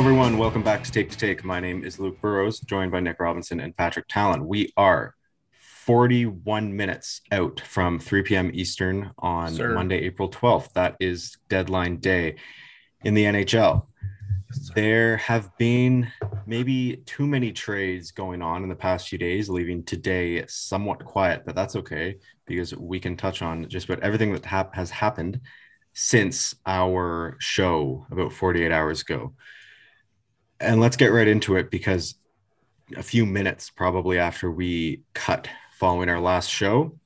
everyone. Welcome back to Take to Take. My name is Luke Burrows, joined by Nick Robinson and Patrick Talon. We are 41 minutes out from 3 p.m. Eastern on Sir. Monday, April 12th. That is deadline day in the NHL. There have been maybe too many trades going on in the past few days, leaving today somewhat quiet, but that's okay because we can touch on just about everything that hap- has happened since our show about 48 hours ago. And let's get right into it because a few minutes probably after we cut following our last show,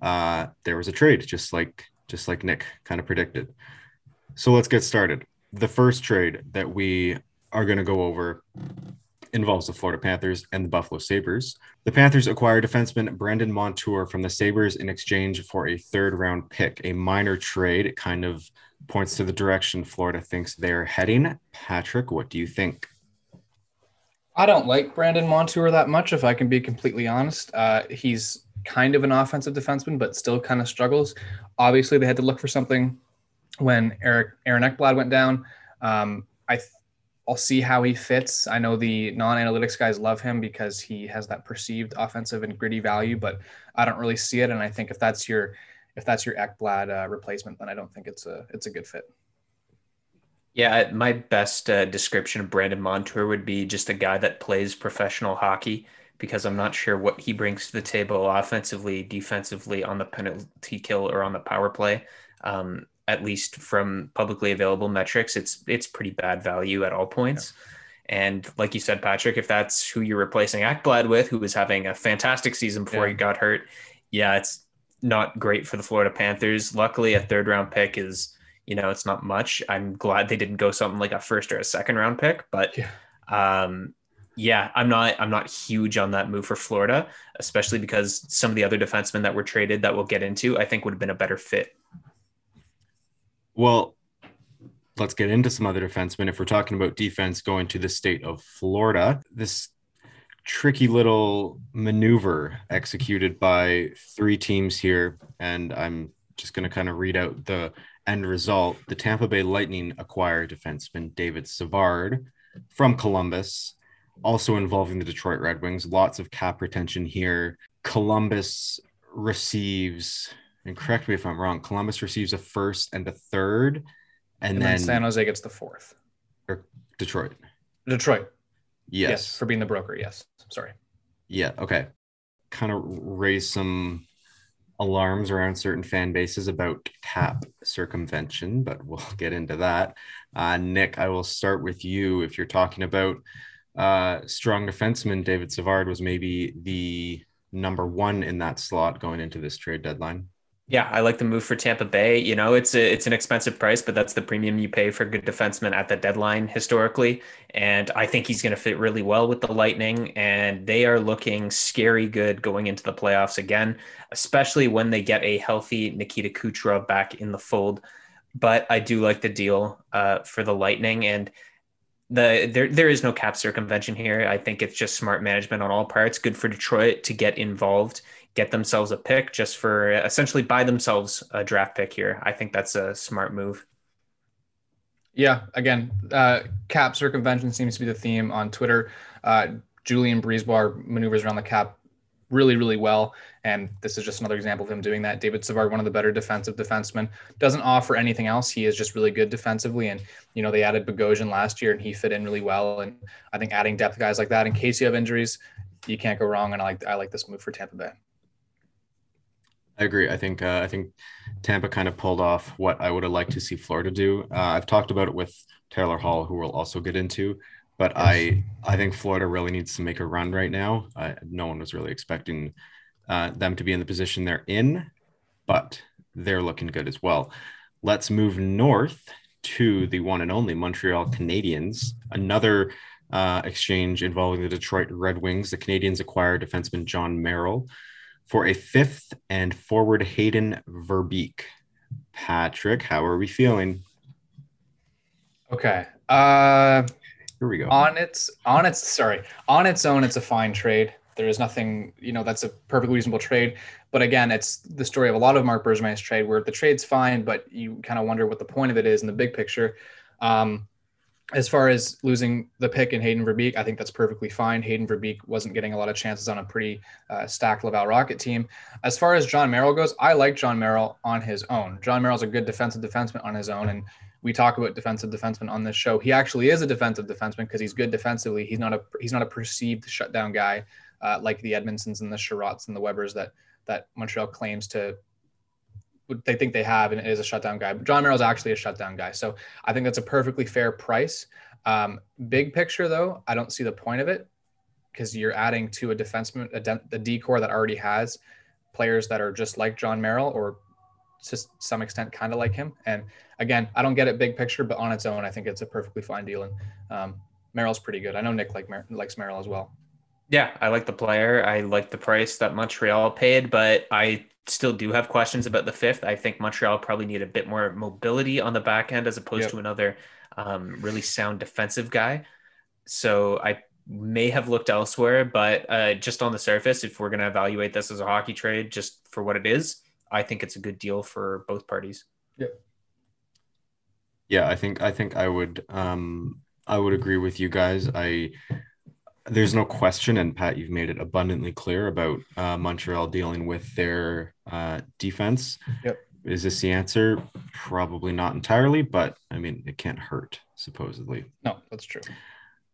uh, there was a trade, just like just like Nick kind of predicted. So let's get started. The first trade that we are going to go over involves the Florida Panthers and the Buffalo Sabres. The Panthers acquire defenseman Brandon Montour from the Sabres in exchange for a third round pick, a minor trade. It kind of points to the direction Florida thinks they're heading. Patrick, what do you think? I don't like Brandon Montour that much, if I can be completely honest. Uh, he's kind of an offensive defenseman, but still kind of struggles. Obviously, they had to look for something when Eric Aaron Ekblad went down. Um, I th- I'll see how he fits. I know the non-analytics guys love him because he has that perceived offensive and gritty value, but I don't really see it. And I think if that's your if that's your Ekblad uh, replacement, then I don't think it's a it's a good fit. Yeah, my best uh, description of Brandon Montour would be just a guy that plays professional hockey because I'm not sure what he brings to the table offensively, defensively, on the penalty kill or on the power play. Um, at least from publicly available metrics, it's it's pretty bad value at all points. Yeah. And like you said, Patrick, if that's who you're replacing Ekblad with, who was having a fantastic season before yeah. he got hurt, yeah, it's not great for the Florida Panthers. Luckily, a third round pick is you know, it's not much. I'm glad they didn't go something like a first or a second round pick, but yeah. um, yeah, I'm not I'm not huge on that move for Florida, especially because some of the other defensemen that were traded that we'll get into, I think would have been a better fit. Well, let's get into some other defensemen. If we're talking about defense going to the state of Florida, this tricky little maneuver executed by three teams here, and I'm just going to kind of read out the End result the Tampa Bay Lightning acquire defenseman David Savard from Columbus, also involving the Detroit Red Wings. Lots of cap retention here. Columbus receives, and correct me if I'm wrong, Columbus receives a first and a third, and, and then, then, San Jose gets the fourth. Or Detroit. Detroit. Yes. yes. For being the broker. Yes. Sorry. Yeah. Okay. Kind of raise some alarms around certain fan bases about cap circumvention, but we'll get into that. Uh, Nick, I will start with you. If you're talking about uh, strong defenseman, David Savard was maybe the number one in that slot going into this trade deadline. Yeah, I like the move for Tampa Bay. You know, it's a, it's an expensive price, but that's the premium you pay for good defensemen at the deadline historically. And I think he's going to fit really well with the Lightning. And they are looking scary good going into the playoffs again, especially when they get a healthy Nikita Kucherov back in the fold. But I do like the deal uh, for the Lightning and the there there is no cap circumvention here. I think it's just smart management on all parts. Good for Detroit to get involved get themselves a pick just for essentially buy themselves a draft pick here. I think that's a smart move. Yeah, again, uh, cap circumvention seems to be the theme on Twitter. Uh, Julien BriseBois maneuvers around the cap really, really well. And this is just another example of him doing that. David Savard, one of the better defensive defensemen, doesn't offer anything else. He is just really good defensively. And, you know, they added Bogosian last year and he fit in really well. And I think adding depth guys like that in case you have injuries, you can't go wrong. And I like I like this move for Tampa Bay. I agree. I think uh, I think Tampa kind of pulled off what I would have liked to see Florida do. Uh, I've talked about it with Taylor Hall, who we'll also get into, but. I I think Florida really needs to make a run right now. I, no one was really expecting uh, them to be in the position they're in, but they're looking good as well. Let's move north to the one and only Montreal Canadiens. Another uh, exchange involving the Detroit Red Wings. The Canadiens acquired defenseman Jon Merrill for a fifth and forward Hayden Verbeek. Patrick, how are we feeling? Okay. Uh here we go. On its on its sorry, on its own, it's a fine trade. There is nothing, you know, that's a perfectly reasonable trade. But again, it's the story of a lot of Marc Bergevin's trade where the trade's fine, but you kind of wonder what the point of it is in the big picture. Um, as far as losing the pick in Hayden Verbeek, I think that's perfectly fine. Hayden Verbeek wasn't getting a lot of chances on a pretty uh, stacked Laval Rocket team. As far as Jon Merrill goes, I like Jon Merrill on his own. Jon Merrill's a good defensive defenseman on his own, and we talk about defensive defensemen on this show. He actually is a defensive defenseman because he's good defensively. He's not a he's not a perceived shutdown guy uh, like the Edmundsons and the Chiarots and the Webers that that Montreal claims to they think they have, and it is a shutdown guy. But Jon Merrill is actually a shutdown guy, so I think that's a perfectly fair price. Um, big picture, though, I don't see the point of it because you're adding to a defenseman, a, de- a decor that already has players that are just like Jon Merrill or to some extent kind of like him. And again, I don't get it big picture, but on its own, I think it's a perfectly fine deal. And um, Merrill's pretty good. I know Nick like Mer- likes Merrill as well. Yeah, I like the player. I like the price that Montreal paid, but I still do have questions about the fifth. I think Montreal probably need a bit more mobility on the back end as opposed yep. to another um, really sound defensive guy. So I may have looked elsewhere, but uh, just on the surface, if we're going to evaluate this as a hockey trade just for what it is, I think it's a good deal for both parties. Yeah. Yeah, I think I think I would um I would agree with you guys. I there's no question, and Pat, you've made it abundantly clear about uh, Montreal dealing with their uh, defense. Yep. Is this the answer? Probably not entirely, but I mean, it can't hurt, supposedly. No, that's true.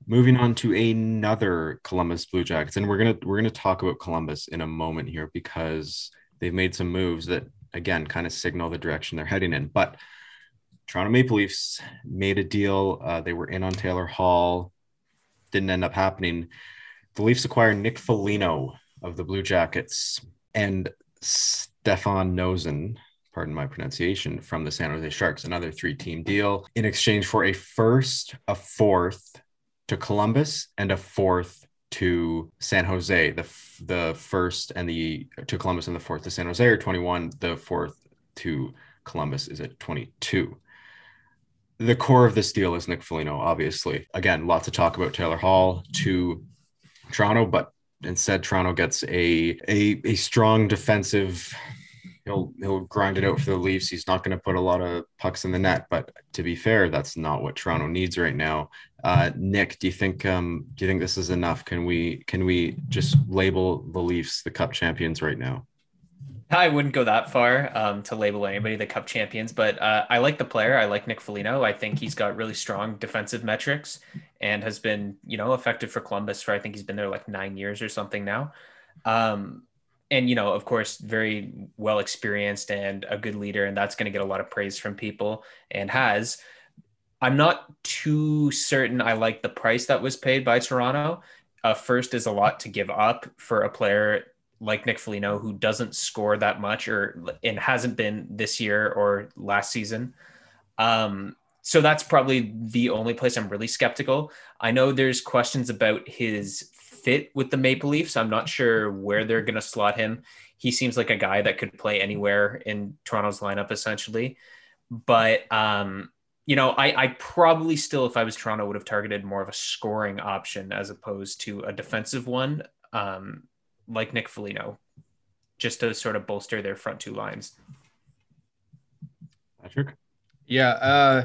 Moving on to another Columbus Blue Jackets, and we're gonna we're gonna talk about Columbus in a moment here because they've made some moves that again kind of signal the direction they're heading in. But Toronto Maple Leafs made a deal. Uh, they were in on Taylor Hall didn't end up happening. The Leafs acquire Nick Foligno of the Blue Jackets and Stefan Noesen, pardon my pronunciation, from the San Jose Sharks, another three team deal in exchange for a first, a fourth to Columbus, and a fourth to San Jose. The, the first and the to Columbus and the fourth to San Jose are 21. The fourth to Columbus is at 22 the core of this deal is Nick Foligno, obviously. Again, lots of talk about Taylor Hall to Toronto, but instead Toronto gets a a, a strong defensive. He'll he'll grind it out for the Leafs. He's not going to put a lot of pucks in the net, but to be fair, that's not what Toronto needs right now. Uh, Nick, do you think um, do you think this is enough? Can we can we just label the Leafs the Cup champions right now? I wouldn't go that far um, to label anybody the Cup champions, but uh, I like the player. I like Nick Foligno. I think he's got really strong defensive metrics and has been, you know, effective for Columbus for I think he's been there like nine years or something now. Um, and you know, of course, very well experienced and a good leader, and that's going to get a lot of praise from people and has. I'm not too certain I like the price that was paid by Toronto. Uh, first is a lot to give up for a player like Nick Foligno, who doesn't score that much or and hasn't been this year or last season. Um, so that's probably the only place I'm really skeptical. I know there's questions about his fit with the Maple Leafs. I'm not sure where they're going to slot him. He seems like a guy that could play anywhere in Toronto's lineup, essentially. But um, you know, I, I probably still, if I was Toronto, would have targeted more of a scoring option as opposed to a defensive one. Um, like Nick Foligno, just to sort of bolster their front two lines. Patrick? Yeah. Uh,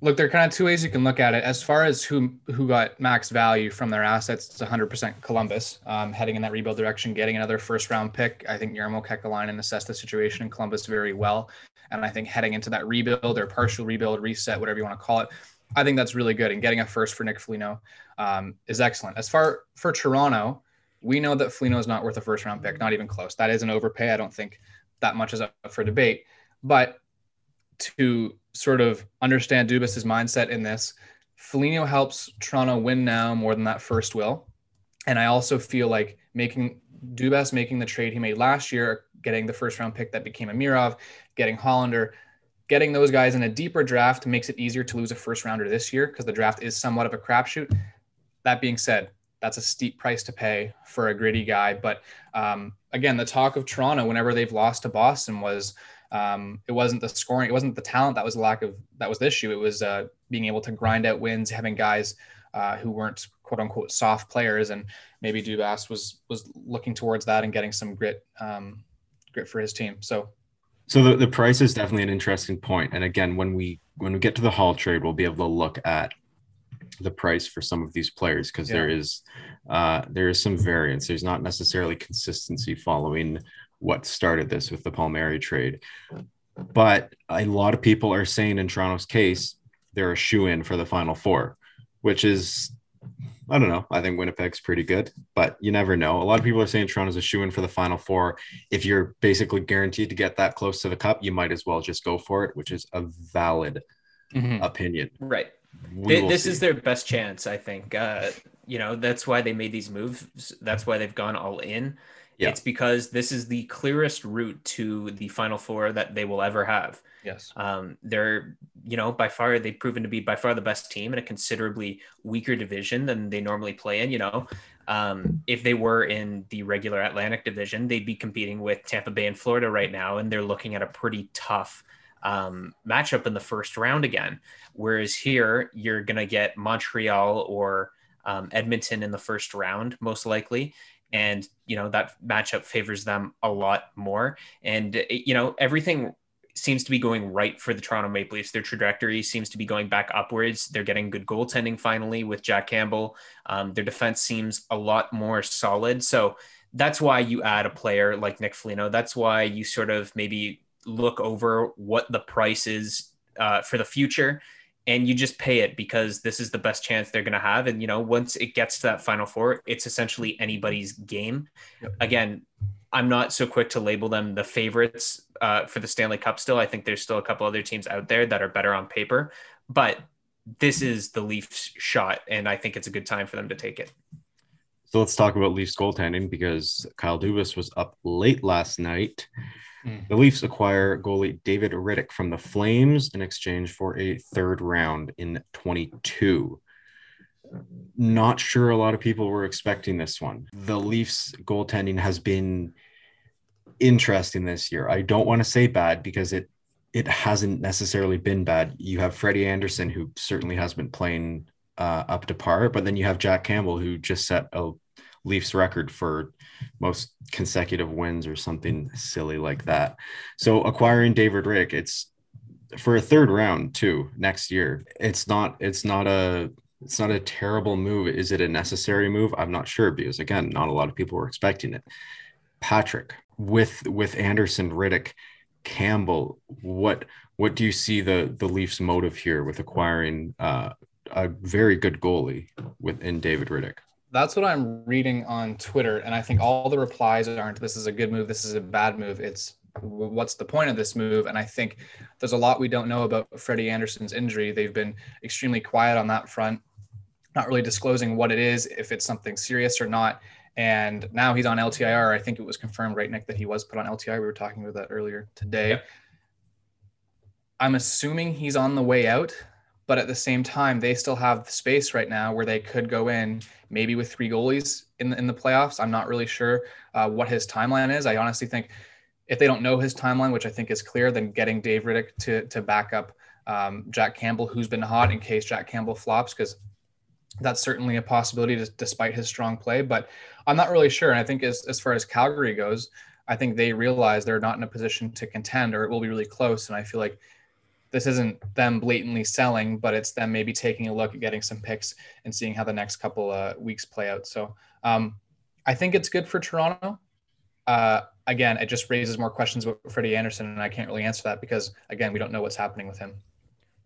look, there are kind of two ways you can look at it. As far as who who got max value from their assets, it's 100% Columbus um, heading in that rebuild direction, getting another first round pick. I think Jarmo Kekalainen assessed the situation in Columbus very well. And I think heading into that rebuild or partial rebuild, reset, whatever you want to call it, I think that's really good. And getting a first for Nick Foligno um, is excellent. As far for Toronto, we know that Foligno is not worth a first round pick, not even close. That is an overpay. I don't think that much is up for debate. But to sort of understand Dubas's mindset in this, Foligno helps Toronto win now more than that first will. And I also feel like making Dubas making the trade he made last year, getting the first round pick that became Amirov, getting Hollander, getting those guys in a deeper draft makes it easier to lose a first rounder this year because the draft is somewhat of a crapshoot. That being said, that's a steep price to pay for a gritty guy. But um, again, the talk of Toronto whenever they've lost to Boston was um, it wasn't the scoring, it wasn't the talent that was the lack of that was the issue. It was uh, being able to grind out wins, having guys uh, who weren't quote unquote soft players, and maybe Dubas was was looking towards that and getting some grit um, grit for his team. So. So the, the price is definitely an interesting point. And again, when we when we get to the Hall trade, we'll be able to look at the price for some of these players because Yeah. there is uh, there is some variance. There's not necessarily consistency following what started this with the Palmieri trade, but a lot of people are saying in Toronto's case they're a shoe in for the Final Four, which is I don't know. I think Winnipeg's pretty good, but you never know. A lot of people are saying Toronto's a shoe in for the Final Four. If you're basically guaranteed to get that close to the cup, you might as well just go for it, which is a valid Mhm. opinion. Right. This see. is their best chance, I think. Uh, you know, that's why they made these moves. That's why they've gone all in. Yeah. It's because this is the clearest route to the final four that they will ever have. Yes. Um, they're, you know, by far, they've proven to be by far the best team in a considerably weaker division than they normally play in. You know, um, if they were in the regular Atlantic division, they'd be competing with Tampa Bay and Florida right now, and they're looking at a pretty tough um, matchup in the first round again. Whereas here, you're going to get Montreal or um, Edmonton in the first round, most likely. And, you know, that matchup favors them a lot more. And, uh, you know, everything seems to be going right for the Toronto Maple Leafs. Their trajectory seems to be going back upwards. They're getting good goaltending finally with Jack Campbell. Um, their defense seems a lot more solid. So that's why you add a player like Nick Foligno. That's why you sort of maybe look over what the price is uh, for the future and you just pay it because this is the best chance they're going to have and you know once it gets to that final four it's essentially anybody's game Yep. again i'm not so quick to label them the favorites uh, for the stanley cup still i think there's still a couple other teams out there that are better on paper but this is the leafs shot and i think it's a good time for them to take it So let's talk about Leafs goaltending because Kyle Dubas was up late last night. Mm. The Leafs acquire goalie David Rittich from the Flames in exchange for a third round in 22. Not sure a lot of people were expecting this one. The Leafs goaltending has been interesting this year. I don't want to say bad because it it hasn't necessarily been bad. You have Freddie Andersen who certainly has been playing uh, up to par, but then you have Jack Campbell who just set a Leafs record for most consecutive wins or something silly like that. So acquiring David Rick, it's for a third round too next year. It's not it's not a it's not a terrible move. Is it a necessary move? I'm not sure because again, not a lot of people were expecting it. Patrick with with Andersen, Rittich, Campbell, what what do you see the the Leafs motive here with acquiring uh, a very good goalie within David Rittich? That's what I'm reading on Twitter, and I think all the replies aren't "This is a good move. This is a bad move." It's "What's the point of this move?" And I think there's a lot we don't know about Freddie Andersen's injury. They've been extremely quiet on that front, not really disclosing what it is, if it's something serious or not. And now he's on LTIR. I think it was confirmed, right, Nick, that he was put on LTIR. We were talking about that earlier today. Yep. I'm assuming he's on the way out, but at the same time, they still have the space right now where they could go in maybe with three goalies in the, in the playoffs. I'm not really sure uh, what his timeline is. I honestly think if they don't know his timeline, which I think is clear, then getting Dave Rittich to to back up um, Jack Campbell, who's been hot in case Jack Campbell flops, because that's certainly a possibility to, despite his strong play. But I'm not really sure. And I think as, as far as Calgary goes, I think they realize they're not in a position to contend or it will be really close. And I feel like this isn't them blatantly selling, but it's them maybe taking a look at getting some picks and seeing how the next couple uh, weeks play out. So um, I think it's good for Toronto. Uh, again, it just raises more questions about Freddie Andersen, and I can't really answer that because again, we don't know what's happening with him.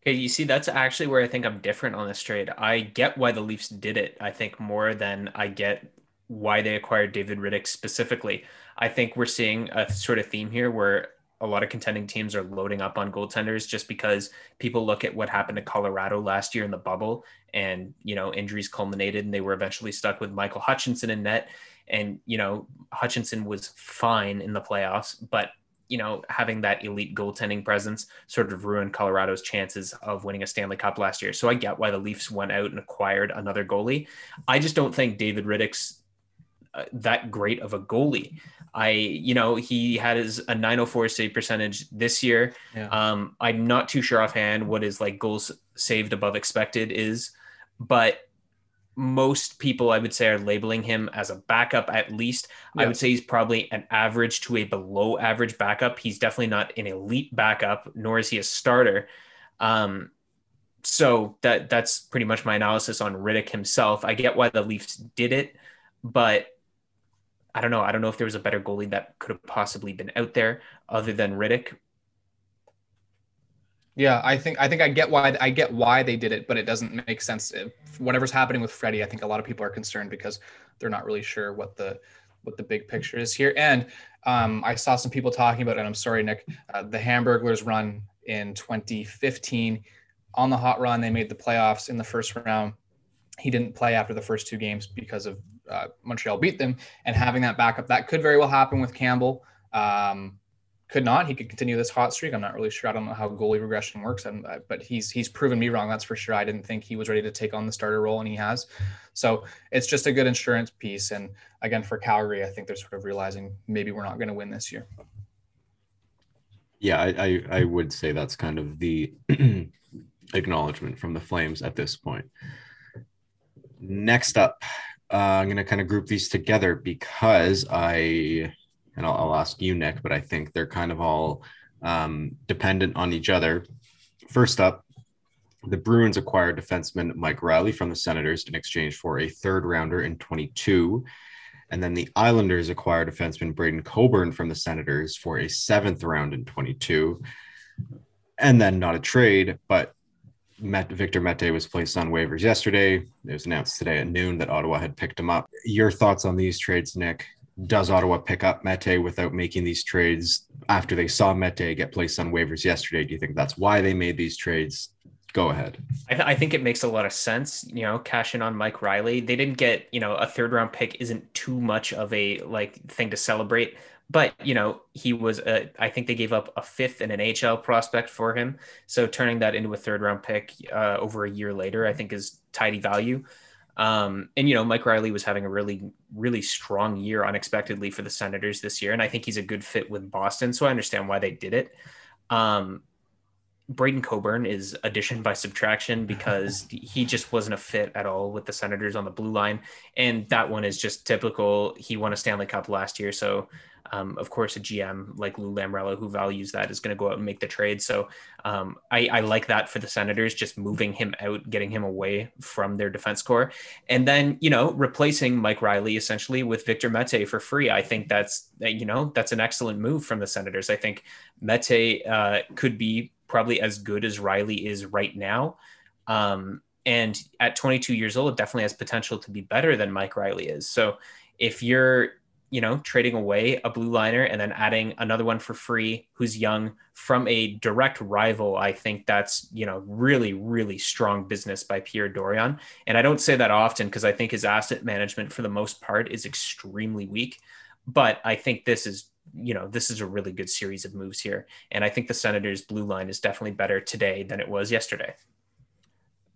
Okay, you see, that's actually where I think I'm different on this trade. I get why the Leafs did it. I think more than I get why they acquired David Rittich specifically. I think we're seeing a sort of theme here where a lot of contending teams are loading up on goaltenders just because people look at what happened to Colorado last year in the bubble and, you know, injuries culminated and they were eventually stuck with Michael Hutchinson in net. And, you know, Hutchinson was fine in the playoffs, but you know, having that elite goaltending presence sort of ruined Colorado's chances of winning a Stanley Cup last year. So I get why the Leafs went out and acquired another goalie. I just don't think David Rittich's that great of a goalie. I, you know, he had his a 904 save percentage this year. Yeah. Um, I'm not too sure offhand what his like goals saved above expected is, but most people I would say are labeling him as a backup at least. I would say he's probably an average to a below average backup. He's definitely not an elite backup, nor is he a starter. Um, so that that's pretty much my analysis on Rittich himself. I get why the Leafs did it, but I don't know. I don't know if there was a better goalie that could have possibly been out there other than Rittich. Yeah, I think I think I get why I get why they did it, but it doesn't make sense. Whatever's happening with Freddie, I think a lot of people are concerned because they're not really sure what the what the big picture is here. And um, I saw some people talking about, and I'm sorry, Nick, uh, the Hamburglers run in 2015 on the hot run. They made the playoffs in the first round. He didn't play after the first two games because of uh, Montreal beat them, and having that backup that could very well happen with Campbell. Um, could not. He could continue this hot streak. I'm not really sure. I don't know how goalie regression works, and, uh, but he's he's proven me wrong. That's for sure. I didn't think he was ready to take on the starter role, and he has. So it's just a good insurance piece. And again, for Calgary, I think they're sort of realizing maybe we're not going to win this year. Yeah, I, I, I would say that's kind of the acknowledgement from the Flames at this point. Next up, uh, I'm going to kind of group these together because I and I'll, I'll, ask you, Nick, but I think they're kind of all um, dependent on each other. First up, the Bruins acquired defenseman Mike Reilly from the Senators in exchange for a third rounder in 22. And then the Islanders acquired defenseman Braydon Coburn from the Senators for a seventh round in 22. And then not a trade, but Met, Victor Mete was placed on waivers yesterday. It was announced today at noon that Ottawa had picked him up. Your thoughts on these trades, Nick? does Ottawa pick up Mete without making these trades after they saw Mete get placed on waivers yesterday? Do you think that's why they made these trades? Go ahead. I, th- I think it makes a lot of sense. You know, cash in on Mike Reilly. They didn't get you know a third round pick isn't too much of a like thing to celebrate. But you know, he was a, I think they gave up a fifth and an HL prospect for him. So turning that into a third round pick uh, over a year later, I think is tidy value. Um, and you know, Mike Reilly was having a really, really strong year unexpectedly for the Senators this year, and I think he's a good fit with Boston. So I understand why they did it. Um, Braydon Coburn is addition by subtraction because he just wasn't a fit at all with the Senators on the blue line, and that one is just typical. He won a Stanley Cup last year, so um, of course, a GM like Lou Lamoriello who values that is going to go out and make the trade. So um, I, I, like that for the Senators, just moving him out, getting him away from their defense core, and then you know replacing Mike Reilly essentially with Victor Mete for free. I think that's you know that's an excellent move from the Senators. I think Mete uh, could be probably as good as Reilly is right now. Um, and at 22 years old, it definitely has potential to be better than Mike Reilly is. So if you're you know, trading away a blue liner and then adding another one for free who's young from a direct rival, I think that's, you know, really, really strong business by Pierre Dorion. And I don't say that often because I think his asset management for the most part is extremely weak. But I think this is, you know, this is a really good series of moves here. And I think the Senators' blue line is definitely better today than it was yesterday.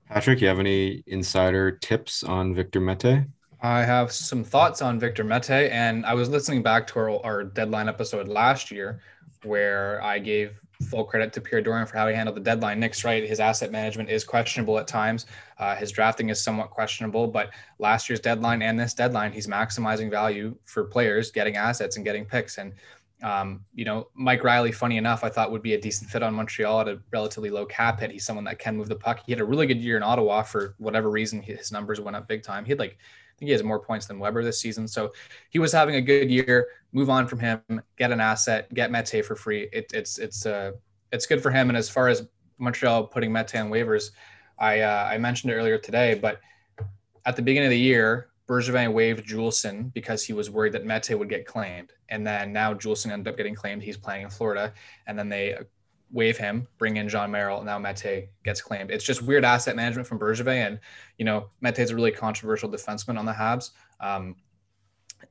Patrick, you have any insider tips on Victor Mete? I have some thoughts on Victor Mete, and I was listening back to our, our deadline episode last year where I gave full credit to Pierre Dorion for how he handled the deadline. Nick's right; his asset management is questionable at times. Uh, his drafting is somewhat questionable, but last year's deadline and this deadline, he's maximizing value for players, getting assets and getting picks. And um, you know, Mike Reilly, funny enough, I thought would be a decent fit on Montreal at a relatively low cap hit. He's someone that can move the puck. He had a really good year in Ottawa for whatever reason. His numbers went up big time. He had like think he has more points than Weber this season. So he was having a good year. Move on from him, get an asset, get Mete for free. It, it's it's uh it's good for him. And as far as Montreal putting Mete on waivers, I uh, I mentioned it earlier today, but at the beginning of the year, Bergevin waived Juulsen because he was worried that Mete would get claimed. And then now Juulsen ended up getting claimed. He's playing in Florida. And then they waive him, bring in Jon Merrill. And now Mete gets claimed. It's just weird asset management from Bergevin. And, you know, Mete is a really controversial defenseman on the Habs. Um,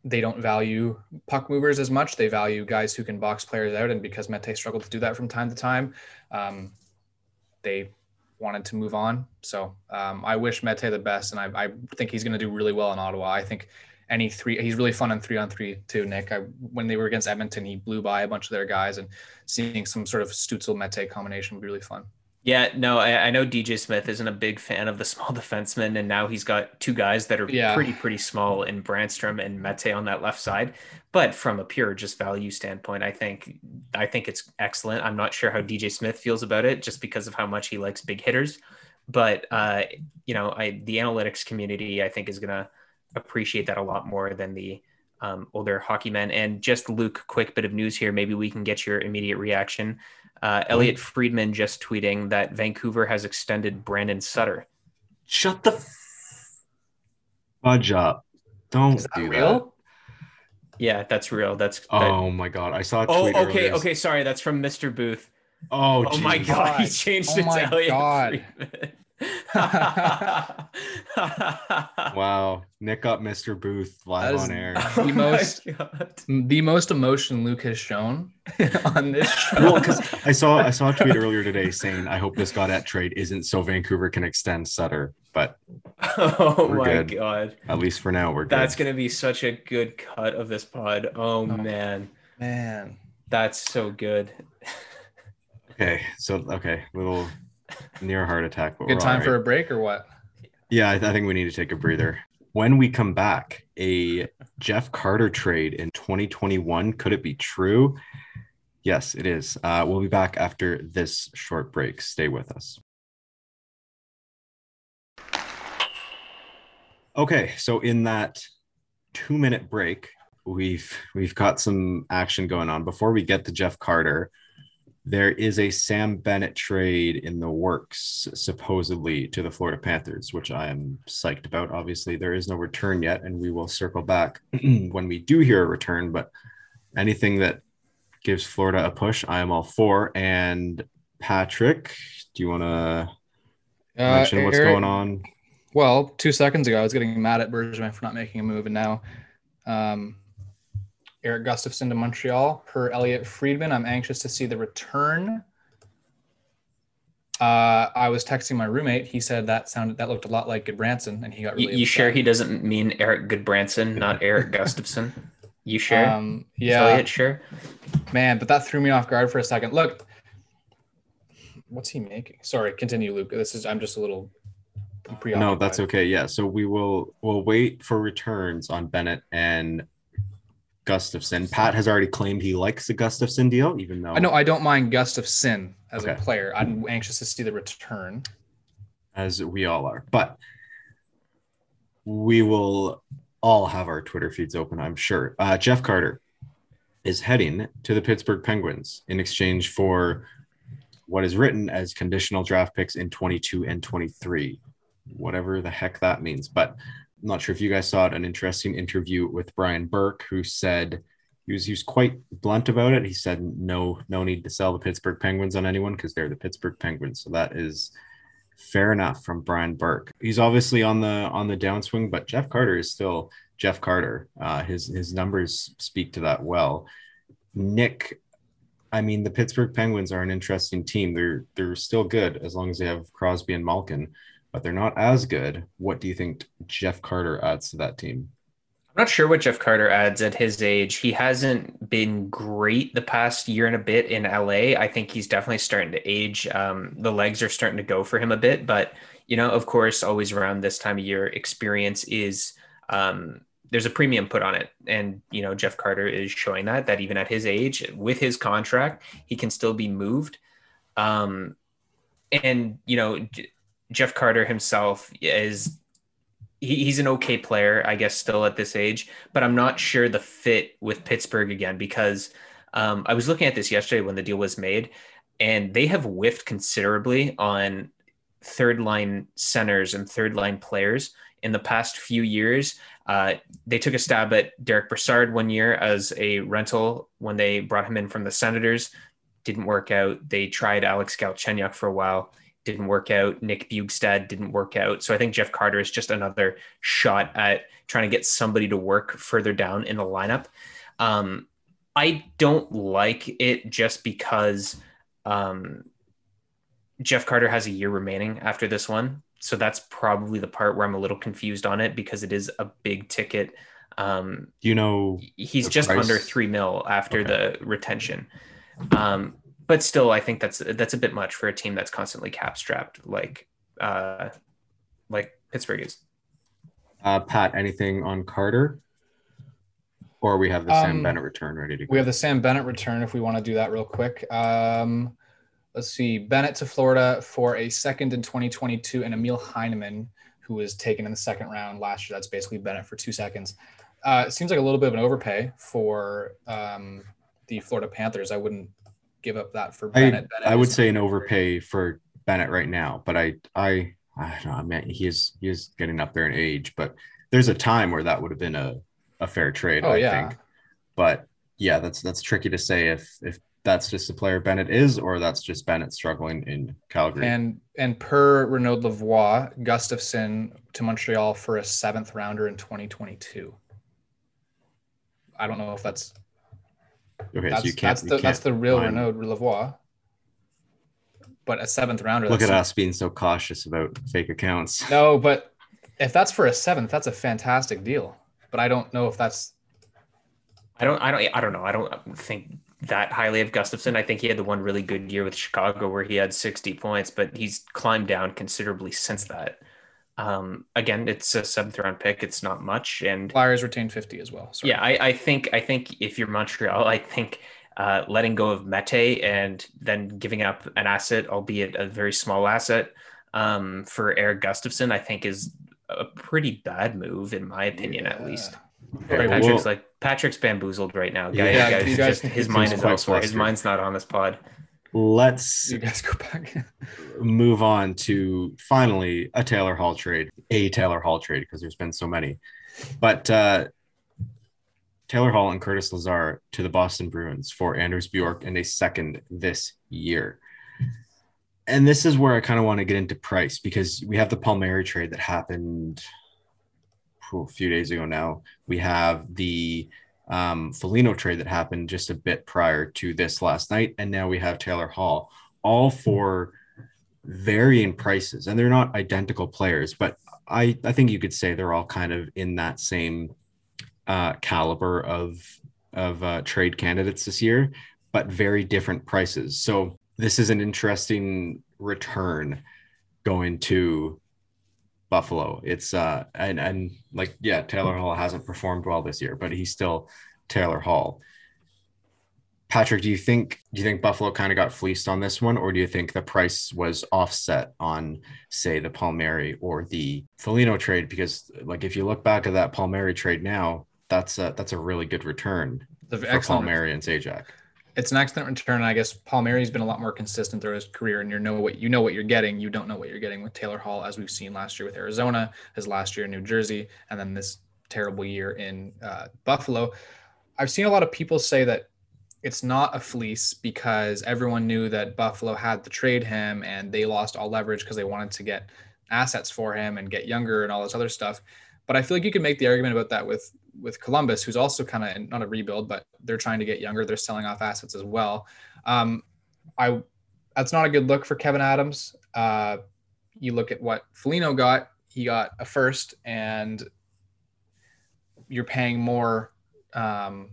they don't value puck movers as much. They value guys who can box players out. And because Mete struggled to do that from time to time, um, they wanted to move on. So um, I wish Mete the best. And I, I think he's going to do really well in Ottawa. I think any three. He's really fun on three on three too, Nick. I, when they were against Edmonton, he blew by a bunch of their guys, and seeing some sort of Stutzle Mete combination would be really fun. Yeah, no, I, I, know DJ Smith isn't a big fan of the small defensemen, and now he's got two guys that are yeah. pretty pretty small in Brannstrom and Mete on that left side. But from a pure just value standpoint, I think I think it's excellent. I'm not sure how DJ Smith feels about it, just because of how much he likes big hitters. but uh, you know, I the analytics community I think is gonna appreciate that a lot more than the um, older hockey men. And just Luke, quick bit of news here. Maybe we can get your immediate reaction. Uh, Elliott Friedman just tweeting that Vancouver has extended Brandon Sutter. Shut the f- fudge up. Don't Is that do real? that. Yeah, that's real. That's that- Oh my god. I saw a Oh, okay, earlier. okay. Sorry, that's from Mr. Booth. Oh, Oh, my god, he God. changed Oh it my to Elliott God. Friedman. Wow. Nick up Mr. Booth live That is- on air. Oh The my most- the most emotion Luke has shown on this show. well, because I saw I saw a tweet earlier today saying I hope this got at trade isn't so Vancouver can extend Sutter, but Oh my good. god. at least for now we're good. That's gonna be such a good cut of this pod. Oh Oh. man. man. That's so good. okay. So okay, little near a heart attack. But Good time all for a break or what? Yeah, I, I think we need to take a breather. When we come back, a Jeff Carter trade in 2021 could it be true? Yes, it is. Uh, we'll be back after this short break. Stay with us. Okay, so in that two minute break, we've we've got some action going on. Before we get to Jeff Carter, there is a Sam Bennett trade in the works, supposedly to the Florida Panthers, which I am psyched about. Obviously, there is no return yet, and we will circle back when we do hear a return. But anything that gives Florida a push, I am all for. And Patrick, do you want to mention what's Uh, Eric- going on? Well, two seconds ago, I was getting mad at Bergevin for not making a move, and now um, Erik Gustafsson to Montreal per Elliott Friedman. I'm anxious to see the return. Uh, I was texting my roommate. He said that sounded that looked a lot like Gudbranson, and he got You, really. you sure he doesn't mean Erik Gudbranson, not Erik Gustafsson? You sure? Um, Is yeah, Elliott sure? man, but that threw me off guard for a second. Look, what's he making? Sorry, continue, Luke. This is I'm just a little. preoccupied. No, that's okay. Yeah, so we will we'll wait for returns on Bennett and Gustafsson. Pat has already claimed he likes the Gustafsson deal, even though I know I don't mind Gustafsson as a player. I'm anxious to see the return. as we all are. But we will all have our Twitter feeds open, I'm sure. Uh, Jeff Carter is heading to the Pittsburgh Penguins in exchange for what is written as conditional draft picks in 22 and 23, whatever the heck that means. But I'm not sure if you guys saw it, an interesting interview with Brian Burke, who said he was, he was quite blunt about it. He said, no, no need to sell the Pittsburgh Penguins on anyone because they're the Pittsburgh Penguins. So that is fair enough from Brian Burke. He's obviously on the on the downswing, but Jeff Carter is still Jeff Carter. Uh, his his numbers speak to that well. Nick, I mean, the Pittsburgh Penguins are an interesting team. They're they're still good as long as they have Crosby and Malkin, but they're not as good. What do you think Jeff Carter adds to that team? I'm not sure what Jeff Carter adds at his age. He hasn't been great the past year and a bit in LA. I think he's definitely starting to age. Um, the legs are starting to go for him a bit, but you know, of course, always around this time of year, experience is um, there's a premium put on it, and you know, Jeff Carter is showing that that even at his age, with his contract, he can still be moved. Um, and you know, Jeff Carter himself is he, he's an okay player, I guess, still at this age, but I'm not sure the fit with Pittsburgh again because um, I was looking at this yesterday when the deal was made, and they have whiffed considerably on third line centers and third line players in the past few years. Uh, they took a stab at Derick Brassard one year as a rental when they brought him in from the Senators. Didn't work out. They tried Alex Galchenyuk for a while didn't work out. Nick Bjugstad didn't work out. So I think Jeff Carter is just another shot at trying to get somebody to work further down in the lineup. Um, I don't like it just because um, Jeff Carter has a year remaining after this one. So that's probably the part where I'm a little confused on it because it is a big ticket. Um, you know? he's just price- under three mil after Okay. the retention. Um, but still, I think that's that's a bit much for a team that's constantly cap strapped like uh, like Pittsburgh is. Uh, Pat, anything on Carter? Or we have the Sam Um, Bennett return ready to go. We have the Sam Bennett return if we want to do that real quick. Um, let's see, Bennett to Florida for a second in 2022, and Emil Heineman, who was taken in the second round last year. That's basically Bennett for two seconds. Uh, it seems like a little bit of an overpay for um, the Florida Panthers. I wouldn't give up that for Bennett. I, Bennett I would say an overpay for Bennett right now, but I I I don't know. I mean, he is he is getting up there in age, but there's a time where that would have been a, a fair trade. Oh, I yeah. think, but yeah, that's that's tricky to say if if that's just the player Bennett is, or that's just Bennett struggling in Calgary. And and per Renaud Lavoie, Gustafsson to Montreal for a seventh rounder in 2022. I don't know if that's okay, that's, so you can't. that's the that's can't the real find- Renaud Lavoie. But a seventh rounder. Look at us being so cautious about fake accounts. No, but if that's for a seventh, that's a fantastic deal. But I don't know if that's I don't, I don't, I don't know. I don't think that highly of Gustafsson. I think he had the one really good year with Chicago where he had 60 points, but he's climbed down considerably since that. Um, again, it's a seventh round pick. It's not much, and Flyers retained 50 as well. Sorry. yeah, I, I think, I think if you're Montreal, I think uh, letting go of Mete and then giving up an asset, albeit a very small asset, um, for Erik Gustafsson, I think is a pretty bad move in my opinion, at least. Okay, Patrick's well, like Patrick's bamboozled right now. Yeah. Guys, Yeah, guys, guys- just, his mind is quite elsewhere. His mind's not on this pod. Let's You guys go back. move on to finally a Taylor Hall trade, a Taylor Hall trade, because there's been so many. But uh, Taylor Hall and Curtis Lazar to the Boston Bruins for Anders Bjork and a second this year. And this is where I kind of want to get into price because we have the Palmieri trade that happened a few days ago now. We have the um, Foligno trade that happened just a bit prior to this last night. And now we have Taylor Hall, all for varying prices. And they're not identical players, but I, I think you could say they're all kind of in that same uh, caliber of, of uh, trade candidates this year, but very different prices. So this is an interesting return going to Buffalo. It's uh and and like yeah, Taylor Hall hasn't performed well this year, but he's still Taylor Hall. Patrick, do you think do you think Buffalo kind of got fleeced on this one, or do you think the price was offset on, say, the Palmieri or the Foligno trade? Because like if you look back at that Palmieri trade now, that's a that's a really good return The for excellent. Palmieri and Zajac. It's an excellent return. I guess Palmieri's been a lot more consistent throughout his career, and you know what you know what you're getting. You don't know what you're getting with Taylor Hall, as we've seen last year with Arizona, his last year in New Jersey, and then this terrible year in uh, Buffalo. I've seen a lot of people say that it's not a fleece because everyone knew that Buffalo had to trade him, and they lost all leverage because they wanted to get assets for him and get younger and all this other stuff. But I feel like you could make the argument about that with with Columbus, who's also kind of not a rebuild, but they're trying to get younger. They're selling off assets as well. Um, I that's not a good look for Kevyn Adams. Uh, you look at what Foligno got. He got a first, and you're paying more. Um,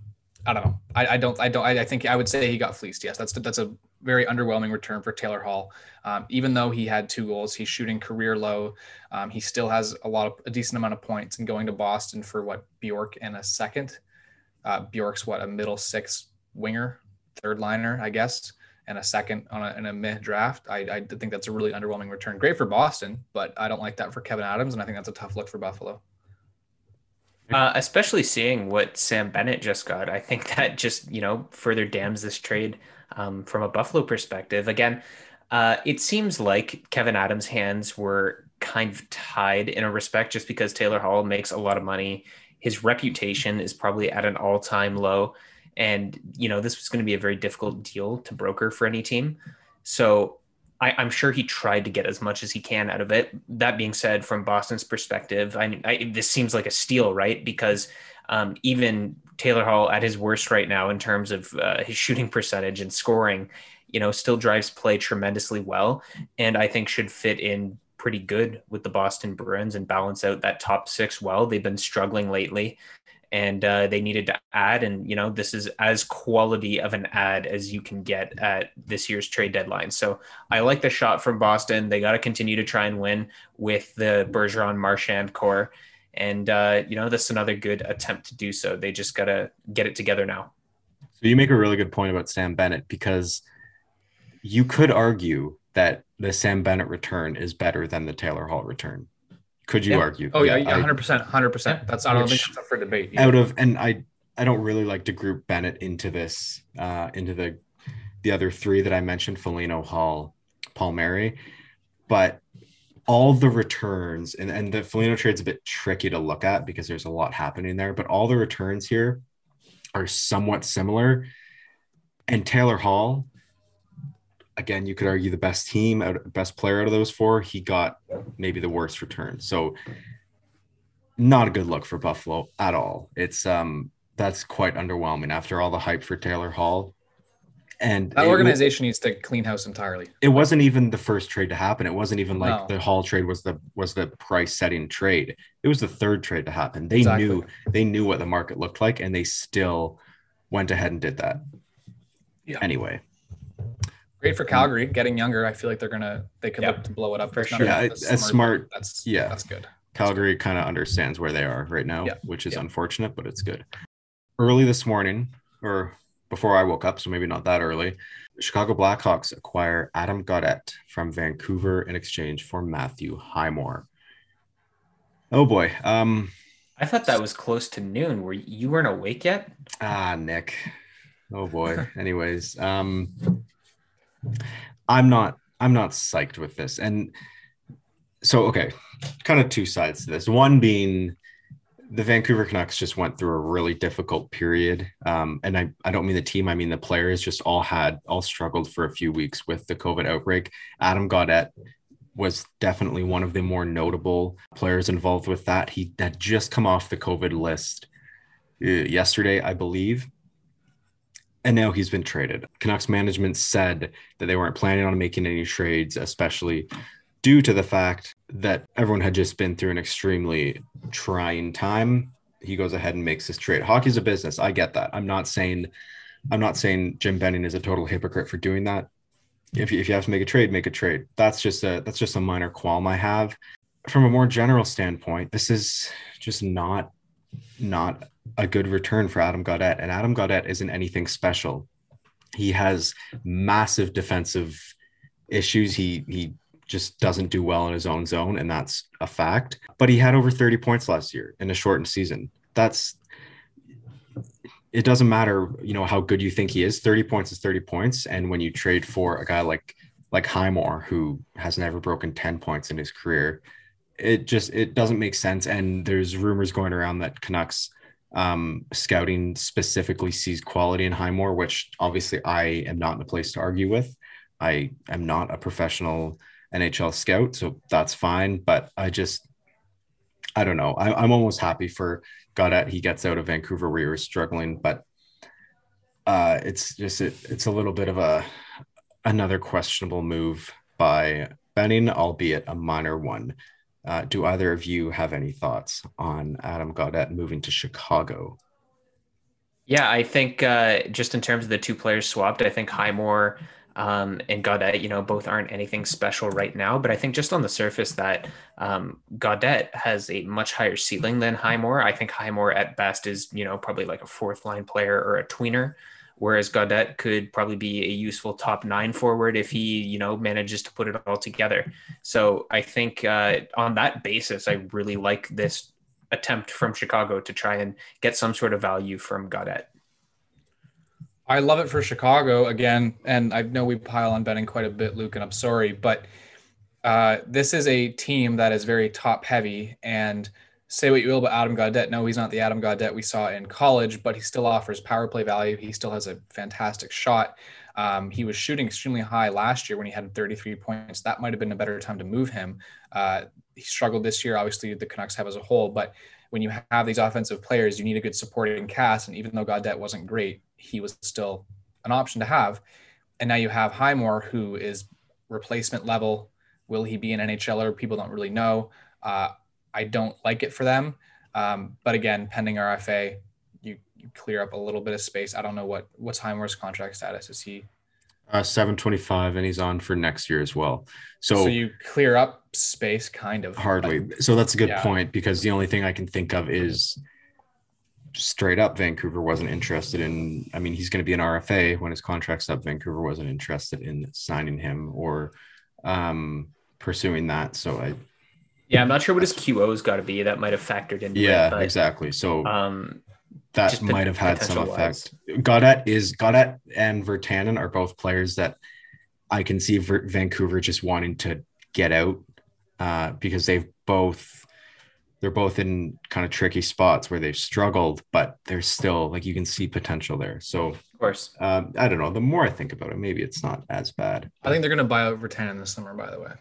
I don't know. I, I don't. I don't. I, I think I would say he got fleeced. Yes, that's that's a very underwhelming return for Taylor Hall. Um, even though he had two goals, he's shooting career low. Um, he still has a lot of a decent amount of points and going to Boston for what Bjork and a second. Uh, Bjork's what a middle six winger, third liner, I guess, and a second on a, in a mid draft. I, I think that's a really underwhelming return. Great for Boston, but I don't like that for Kevyn Adams, and I think that's a tough look for Buffalo. Uh, especially seeing what Sam Bennett just got, I think that just you know further damns this trade um, from a Buffalo perspective. Again, uh, it seems like Kevyn Adams' hands were kind of tied in a respect, just because Taylor Hall makes a lot of money. His reputation is probably at an all-time low, and you know this was going to be a very difficult deal to broker for any team. So I, I'm sure he tried to get as much as he can out of it. That being said, from Boston's perspective, I, I this seems like a steal, right? Because um, even Taylor Hall at his worst right now in terms of uh, his shooting percentage and scoring, you know, still drives play tremendously well, and I think should fit in pretty good with the Boston Bruins and balance out that top six well. They've been struggling lately and uh, they needed to add. And, you know, this is as quality of an ad as you can get at this year's trade deadline. So I like the shot from Boston. They got to continue to try and win with the Bergeron Marchand core. And, uh, you know, that's another good attempt to do so. They just got to get it together now. So you make a really good point about Sam Bennett because you could argue that the Sam Bennett return is better than the Taylor Hall return. Could you Yeah. argue? Oh yeah, I- hundred percent, hundred percent. That's I don't think that's up for debate. out of and I I don't really like to group Bennett into this uh into the the other three that I mentioned, Foligno, Hall, Palmieri, but all the returns and, and the Foligno trade's a bit tricky to look at because there's a lot happening there, but all the returns here are somewhat similar. And Taylor Hall, again, you could argue the best team best player out of those four, he got maybe the worst return. So not a good look for Buffalo at all. It's um that's quite underwhelming after all the hype for Taylor Hall. And that it- organization needs to clean house entirely. it wasn't even the first trade to happen. It wasn't even like No. the Hall trade was the was the price setting trade. It was the third trade to happen. They Exactly. knew they knew what the market looked like and they still went ahead and did that. Yeah. Anyway, Great for Calgary, getting younger. I feel like they're gonna they could Yeah, look to blow it up for sure. Yeah, a it- that's smart. That's Yeah. that's good. Calgary kind of understands where they are right now, Yeah. which is Yeah. unfortunate, but it's good. Early this morning, or before I woke up, so maybe not that early, Chicago Blackhawks acquire Adam Gaudette from Vancouver in exchange for Matthew Highmore. Oh boy. Um I thought that was close to noon. Were you weren't awake yet? ah Nick. Oh boy. Anyways, um I'm not I'm not psyched with this. And so okay, kind of two sides to this. One being the Vancouver Canucks just went through a really difficult period. Um, and I, I don't mean the team, I mean the players just all had all struggled for a few weeks with the COVID outbreak. Adam Gaudette was definitely one of the more notable players involved with that. He had just come off the COVID list uh, yesterday, I believe. And now he's been traded. Canucks management said that they weren't planning on making any trades, especially due to the fact that everyone had just been through an extremely trying time. He goes ahead and makes this trade. Hockey's a business. I get that. I'm not saying I'm not saying Jim Benning is a total hypocrite for doing that. If you, if you have to make a trade, make a trade. That's just a that's just a minor qualm I have. From a more general standpoint, this is just not not a good return for Adam Gaudette. And Adam Gaudette isn't anything special. He has massive defensive issues. He he just doesn't do well in his own zone, and that's a fact. But he had over 30 points last year in a shortened season. That's it doesn't matter, you know, how good you think he is. 30 points is 30 points. And when you trade for a guy like like Highmore, who has never broken 10 points in his career, it just it doesn't make sense. And there's rumors going around that Canucks um, scouting specifically sees quality in Highmore, which obviously I am not in a place to argue with. I am not a professional NHL scout, so that's fine. But I just, I don't know. I, I'm almost happy for Gaudette. He gets out of Vancouver where he was struggling, but uh, it's just it, it's a little bit of a another questionable move by Benning, albeit a minor one. Uh, do either of you have any thoughts on Adam Gaudette moving to Chicago? Yeah, I think uh, just in terms of the two players swapped, I think Highmore um, and Gaudette, you know, both aren't anything special right now. But I think just on the surface that um, Gaudette has a much higher ceiling than Highmore. I think Highmore at best is, you know, probably like a fourth line player or a tweener. Whereas Gaudette could probably be a useful top nine forward if he, you know, manages to put it all together. So I think uh, on that basis, I really like this attempt from Chicago to try and get some sort of value from Gaudette. I love it for Chicago again, and I know we pile on Benning quite a bit, Luke, and I'm sorry, but uh, this is a team that is very top heavy. And say what you will about Adam Gaudette, no, he's not the Adam Gaudette we saw in college, but he still offers power play value. He still has a fantastic shot. Um, he was shooting extremely high last year when he had 33 points. That might have been a better time to move him. Uh, he struggled this year. Obviously, the Canucks have as a whole, but when you have these offensive players, you need a good supporting cast. And even though Gaudette wasn't great, he was still an option to have. And now you have Highmore, who is replacement level. Will he be an NHLer? People don't really know. Uh, I don't like it for them. Um, but again, pending RFA, you, you clear up a little bit of space. I don't know what what's Highmore's contract status. Is he Uh, 725, and he's on for next year as well. So, so you clear up space kind of hardly. So that's a good Yeah. point because the only thing I can think of is straight up Vancouver wasn't interested in. I mean, he's going to be an RFA when his contract's up. Vancouver wasn't interested in signing him or um, pursuing that. So I, yeah, I'm not sure what his QO's got to be. That might have factored into yeah, it. but, exactly. So Um, that might have had some effect. Gaudette is Gaudette and Virtanen are both players that I can see Ver- Vancouver just wanting to get out uh, because they've both they're both in kind of tricky spots where they've struggled, but there's still like you can see potential there. So of course. um, I don't know. The more I think about it, maybe it's not as bad. I think they're going to buy out Virtanen this summer. By the way,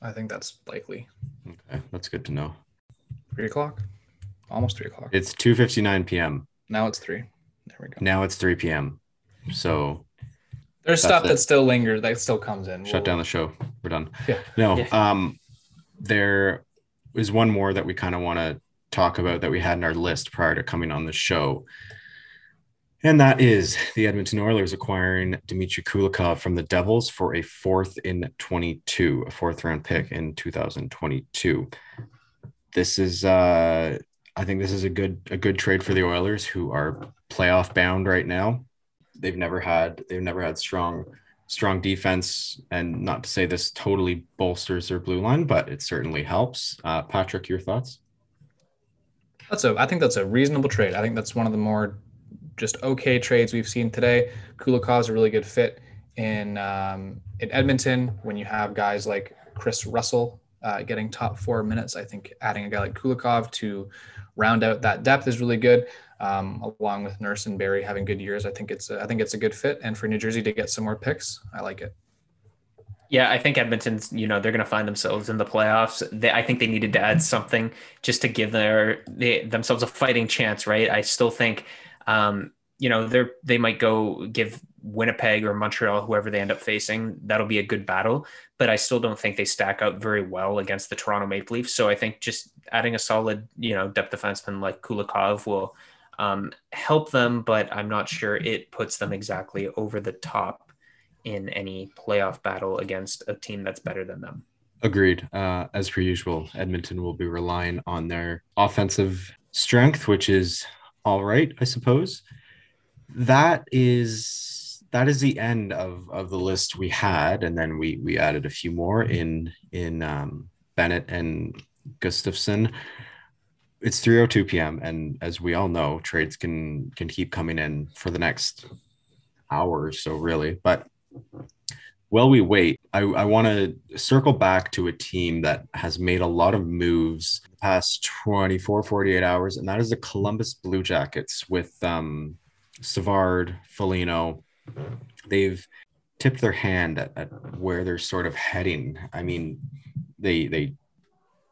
I think that's likely. Okay, that's good to know. Three o'clock, almost three o'clock. It's 2:59 p.m. now it's three. There we go. Now it's 3 p.m. So There's stuff it. that still lingers that still comes in. shut down the show. We're done. Yeah. No. Yeah. Um, there is one more that we kind of want to talk about that we had in our list prior to coming on the show. And that is the Edmonton Oilers acquiring Dmitry Kulikov from the Devils for a fourth in 22, a fourth round pick in 2022. This is uh I think this is a good a good trade for the Oilers who are playoff bound right now. They've never had they've never had strong strong defense and not to say this totally bolsters their blue line, but it certainly helps. Uh, Patrick, your thoughts? That's a. I think that's a reasonable trade. I think that's one of the more just okay trades we've seen today. Kulikov's a really good fit in um, in Edmonton. When you have guys like Kris Russell uh, getting top four minutes, I think adding a guy like Kulikov to round out that depth is really good. Um, along with Nurse and Barry having good years, I think it's a, I think it's a good fit. And for New Jersey to get some more picks, I like it. Yeah, I think Edmonton's, you know, they're going to find themselves in the playoffs. They, I think they needed to add something just to give their they, themselves a fighting chance, right? I still think, um, you know, they're they might go give Winnipeg or Montreal, whoever they end up facing, that'll be a good battle. But I still don't think they stack up very well against the Toronto Maple Leafs. So I think just adding a solid, you know, depth defenseman like Kulikov will um, help them, but I'm not sure it puts them exactly over the top in any playoff battle against a team that's better than them. Agreed. Uh, as per usual, Edmonton will be relying on their offensive strength, which is all right, I suppose. That is that is the end of of the list we had, and then we we added a few more in in um, Bennett and Gustafsson. It's 3:02 p.m. and as we all know, trades can can keep coming in for the next hour or so, really. But while we wait, I, I want to circle back to a team that has made a lot of moves the past 24, 48 hours, and that is the Columbus Blue Jackets with um, Savard, Foligno. They've tipped their hand at, at where they're sort of heading. I mean, they they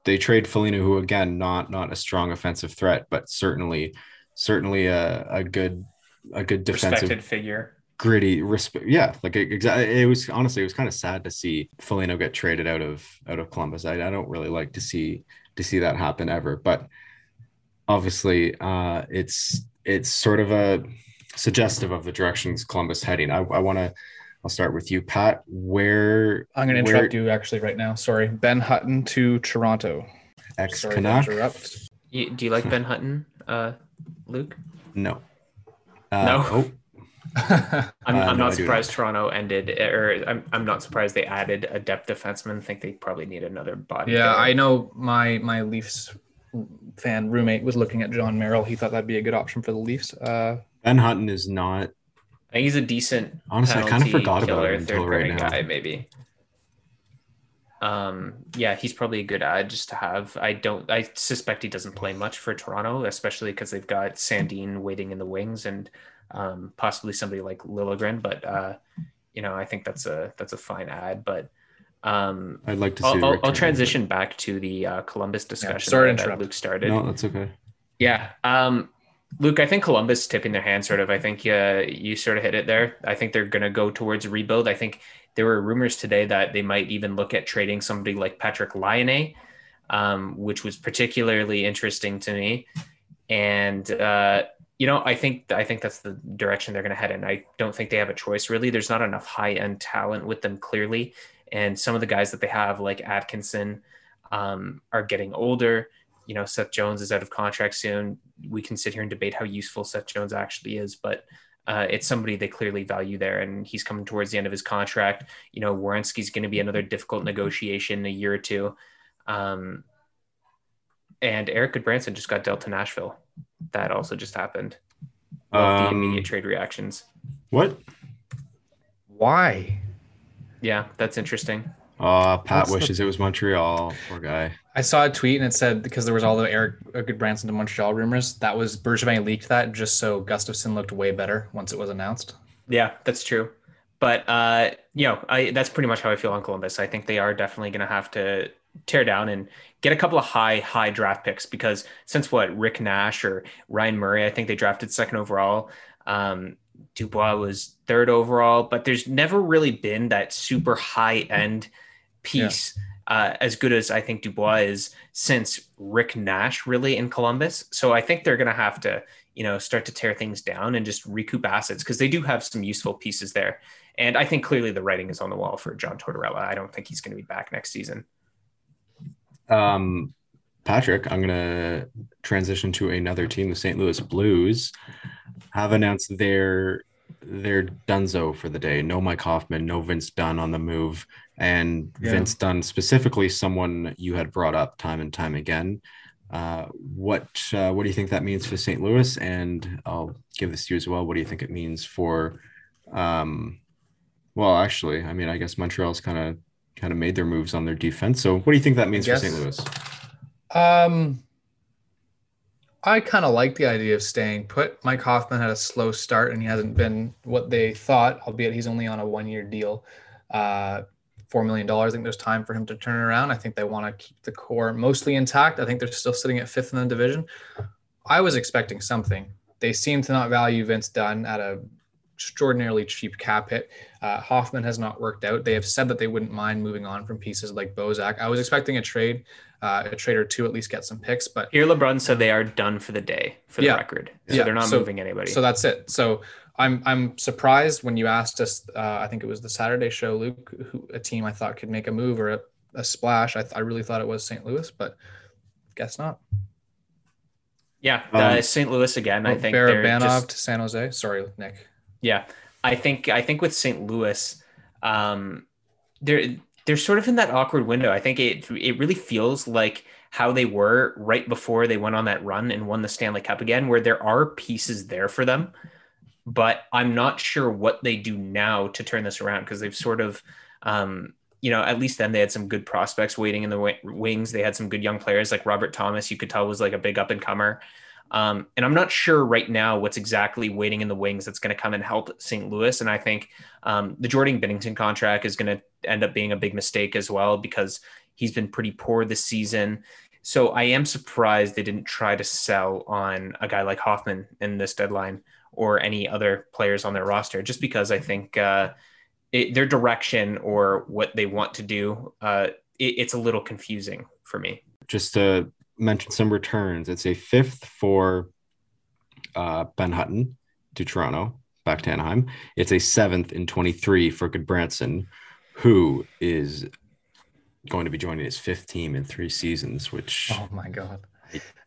they trade Foligno, who again not not a strong offensive threat, but certainly certainly a, a good a good defensive Respected figure. gritty respect yeah like exactly it was honestly it was kind of sad to see Foligno get traded out of out of Columbus I, I don't really like to see to see that happen ever but obviously uh it's it's sort of a suggestive of the directions Columbus heading I, I want to I'll start with you Pat where I'm going to where- interrupt you actually right now. Sorry, Ben Hutton to Toronto. ex Sorry to Canuck interrupt. You, do you like Ben Hutton, uh, Luke? no uh, No. oh, I'm, Uh, I'm no, not surprised Toronto ended, or I'm, I'm not surprised they added a depth defenseman. I think they probably need another body. Yeah, there. I know my my Leafs fan roommate was looking at Jon Merrill. He thought that'd be a good option for the Leafs. Uh, Ben Hutton is not I think he's a decent. Honestly, I kinda penalty forgot about him until third right now. Guy, maybe. Um, yeah, he's probably a good ad just to have. I don't. I suspect he doesn't play much for Toronto, especially because they've got Sandin waiting in the wings and um, possibly somebody like Liljegren. But uh, you know, I think that's a that's a fine ad. But um, I'd like to see I'll, I'll, I'll transition back to the uh, Columbus discussion sorry to that interrupt. Luke started. no that's okay Yeah. Um, Luke, I think Columbus tipping their hand sort of. I think uh, you sort of hit it there. I think they're going to go towards rebuild. I think there were rumors today that they might even look at trading somebody like Patrik Laine, um, which was particularly interesting to me. And uh, you know, I think I think that's the direction they're going to head in. I don't think they have a choice really. There's not enough high end talent with them clearly, and some of the guys that they have, like Atkinson, um, are getting older you know, Seth Jones is out of contract soon. We can sit here and debate how useful Seth Jones actually is, but uh, it's somebody they clearly value there, and he's coming towards the end of his contract. You know, Werenski's going to be another difficult negotiation in a year or two. Um, and Erik Gudbranson just got dealt to Nashville. That also just happened. Love the Um, immediate trade reactions. What? Why? Yeah, that's interesting. Uh, Pat What's the- wishes it was Montreal. Poor guy. I saw a tweet and it said because there was all the Erik uh, Gudbranson to Montreal rumors. That was Bergevin leaked that just so Gustafsson looked way better once it was announced. Yeah, that's true. But uh, you know, I that's pretty much how I feel on Columbus. I think they are definitely going to have to tear down and get a couple of high high draft picks because since what Rick Nash or Ryan Murray, I think they drafted second overall. Um, Dubois was third overall, but there's never really been that super high end piece uh, as good as I think Dubois is since Rick Nash really in Columbus. So I think they're going to have to you know start to tear things down and just recoup assets because they do have some useful pieces there. And I think clearly the writing is on the wall for John Tortorella. I don't think he's going to be back next season. Um, Patrick, I'm gonna transition to another team. The St. Louis Blues have announced their their Dunzo for the day. No Mike Hoffman, no Vince Dunn on the move, and Yeah. Vince Dunn specifically, someone you had brought up time and time again. Uh, what uh, what do you think that means for St. Louis? And I'll give this to you as well. What do you think it means for? Um, well, actually, I mean, I guess Montreal's kind of kind of made their moves on their defense. So, what do you think that means for St. Louis? Um, I kind of like the idea of staying put. Mike Hoffman had a slow start and he hasn't been what they thought, albeit he's only on a one year deal. Uh, $4 million. I think there's time for him to turn around. I think they want to keep the core mostly intact. I think they're still sitting at fifth in the division. I was expecting something. They seem to not value Vince Dunn at a extraordinarily cheap cap hit. Uh, Hoffman has not worked out. They have said that they wouldn't mind moving on from pieces like Bozak. I was expecting a trade, uh, a trade or two at least get some picks, but Here, LeBron said they are done for the day, for the Yeah. record. So Yeah. they're not So- moving anybody. so that's it. So I'm I'm surprised when you asked us. Uh, I think it was the Saturday show, Luke, who, a team I thought could make a move or a, a splash. I, th- I really thought it was St. Louis, but guess not. yeah, Um, uh, St. Louis again. I think they're Barabanov just, to San Jose. Sorry, Nick. Yeah, I think I think with St. Louis, um, they're they're sort of in that awkward window. I think it it really feels like how they were right before they went on that run and won the Stanley Cup again, where there are pieces there for them, but I'm not sure what they do now to turn this around because they've sort of. Um, you know, at least then they had some good prospects waiting in the wings. They had some good young players like Robert Thomas. You could tell was like a big up and comer. Um, and I'm not sure right now what's exactly waiting in the wings that's going to come and help St. Louis. And I think um, the Jordan Binnington contract is going to end up being a big mistake as well because he's been pretty poor this season. So I am surprised they didn't try to sell on a guy like Hoffman in this deadline or any other players on their roster, just because I think uh, it, their direction or what they want to do, uh, it, it's a little confusing for me. just to mention some returns, it's a fifth for uh, Ben Hutton to Toronto, back to Anaheim. It's a seventh in 23 for Gudbranson, who is going to be joining his fifth team in three seasons, which Oh my God.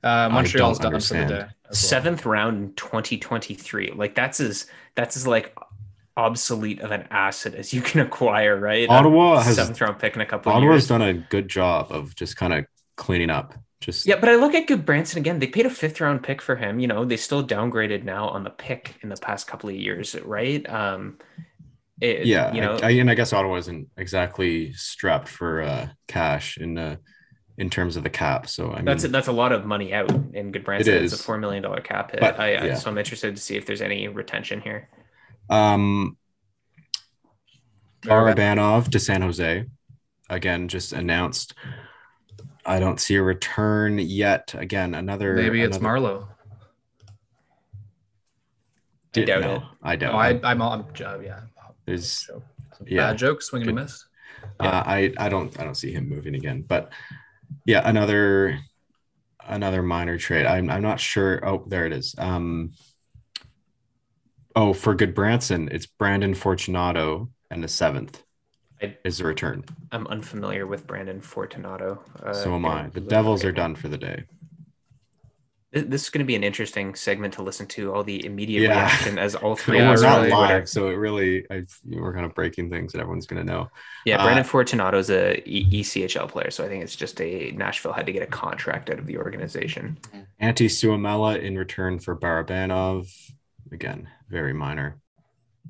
Uh, Montreal's don't done for the day. well. seventh round in 2023 like that's as that's as like obsolete of an asset as you can acquire right A Ottawa has seventh round pick in a couple of Ottawa's done a good job of just kind of cleaning up. Just yeah but i look at Gudbranson again they paid a fifth round pick for him you know they still downgraded now on the pick in the past couple of years right um it, yeah, you know I, I, and I guess Ottawa isn't exactly strapped for uh, cash in uh, in terms of the cap. So I mean, that's that's a lot of money out in Gudbranson it's a four million dollar cap hit But, I, I yeah. so i'm interested to see if there's any retention here Um. Barabanov to San Jose, again, just announced. I don't see a return yet. Again, another. Maybe it's another- Marleau. I doubt no, it. I doubt. Oh, I, it. I'm, I'm, uh, yeah. There's, Some Yeah. Bad joke, swing and a Good. miss. uh, I, I don't, I don't see him moving again. But yeah, another, another minor trade. I'm, I'm not sure. Oh, there it is. Um. Oh, for Gudbranson, it's Brandon Fortunato and the seventh I- is the return. i'm unfamiliar with brandon fortunato uh, so am I. The Devils are done for the day. This is going to be an interesting segment to listen to. All the immediate Yeah. reaction as all three of us not are on Twitter. live, so it really I've, we're kind of breaking things that everyone's going to know. Yeah, Uh, Brandon Fortunato is a E- ECHL player, so I think it's just a Nashville had to get a contract out of the organization. Antti Suomela in return for Barabanov. Again, very minor.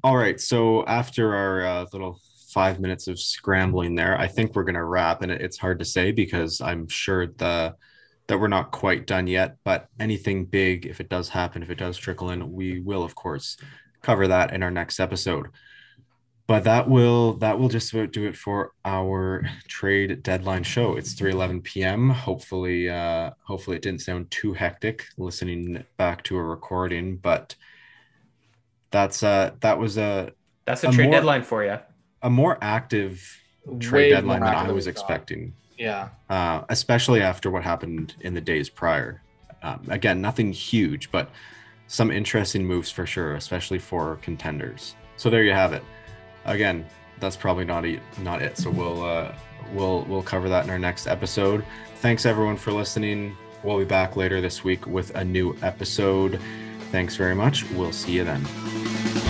All right. So after our uh, little five minutes of scrambling there, I think we're going to wrap. And it's hard to say because I'm sure the that we're not quite done yet. But anything big, if it does happen, if it does trickle in, we will of course cover that in our next episode. But that will that will just about do it for our trade deadline show. It's 3:11 p.m. Hopefully, uh, hopefully it didn't sound too hectic listening back to a recording. But that's uh that was a That's a, A trade more- deadline for you. A more active trade Way deadline than I was than we thought. expecting. Yeah. uh, especially after what happened in the days prior. Um, again, nothing huge, but some interesting moves for sure, especially for contenders. So there you have it. Again, that's probably not it. Not it. So we'll uh, we'll we'll cover that in our next episode. Thanks everyone for listening. We'll be back later this week with a new episode. Thanks very much. We'll see you then.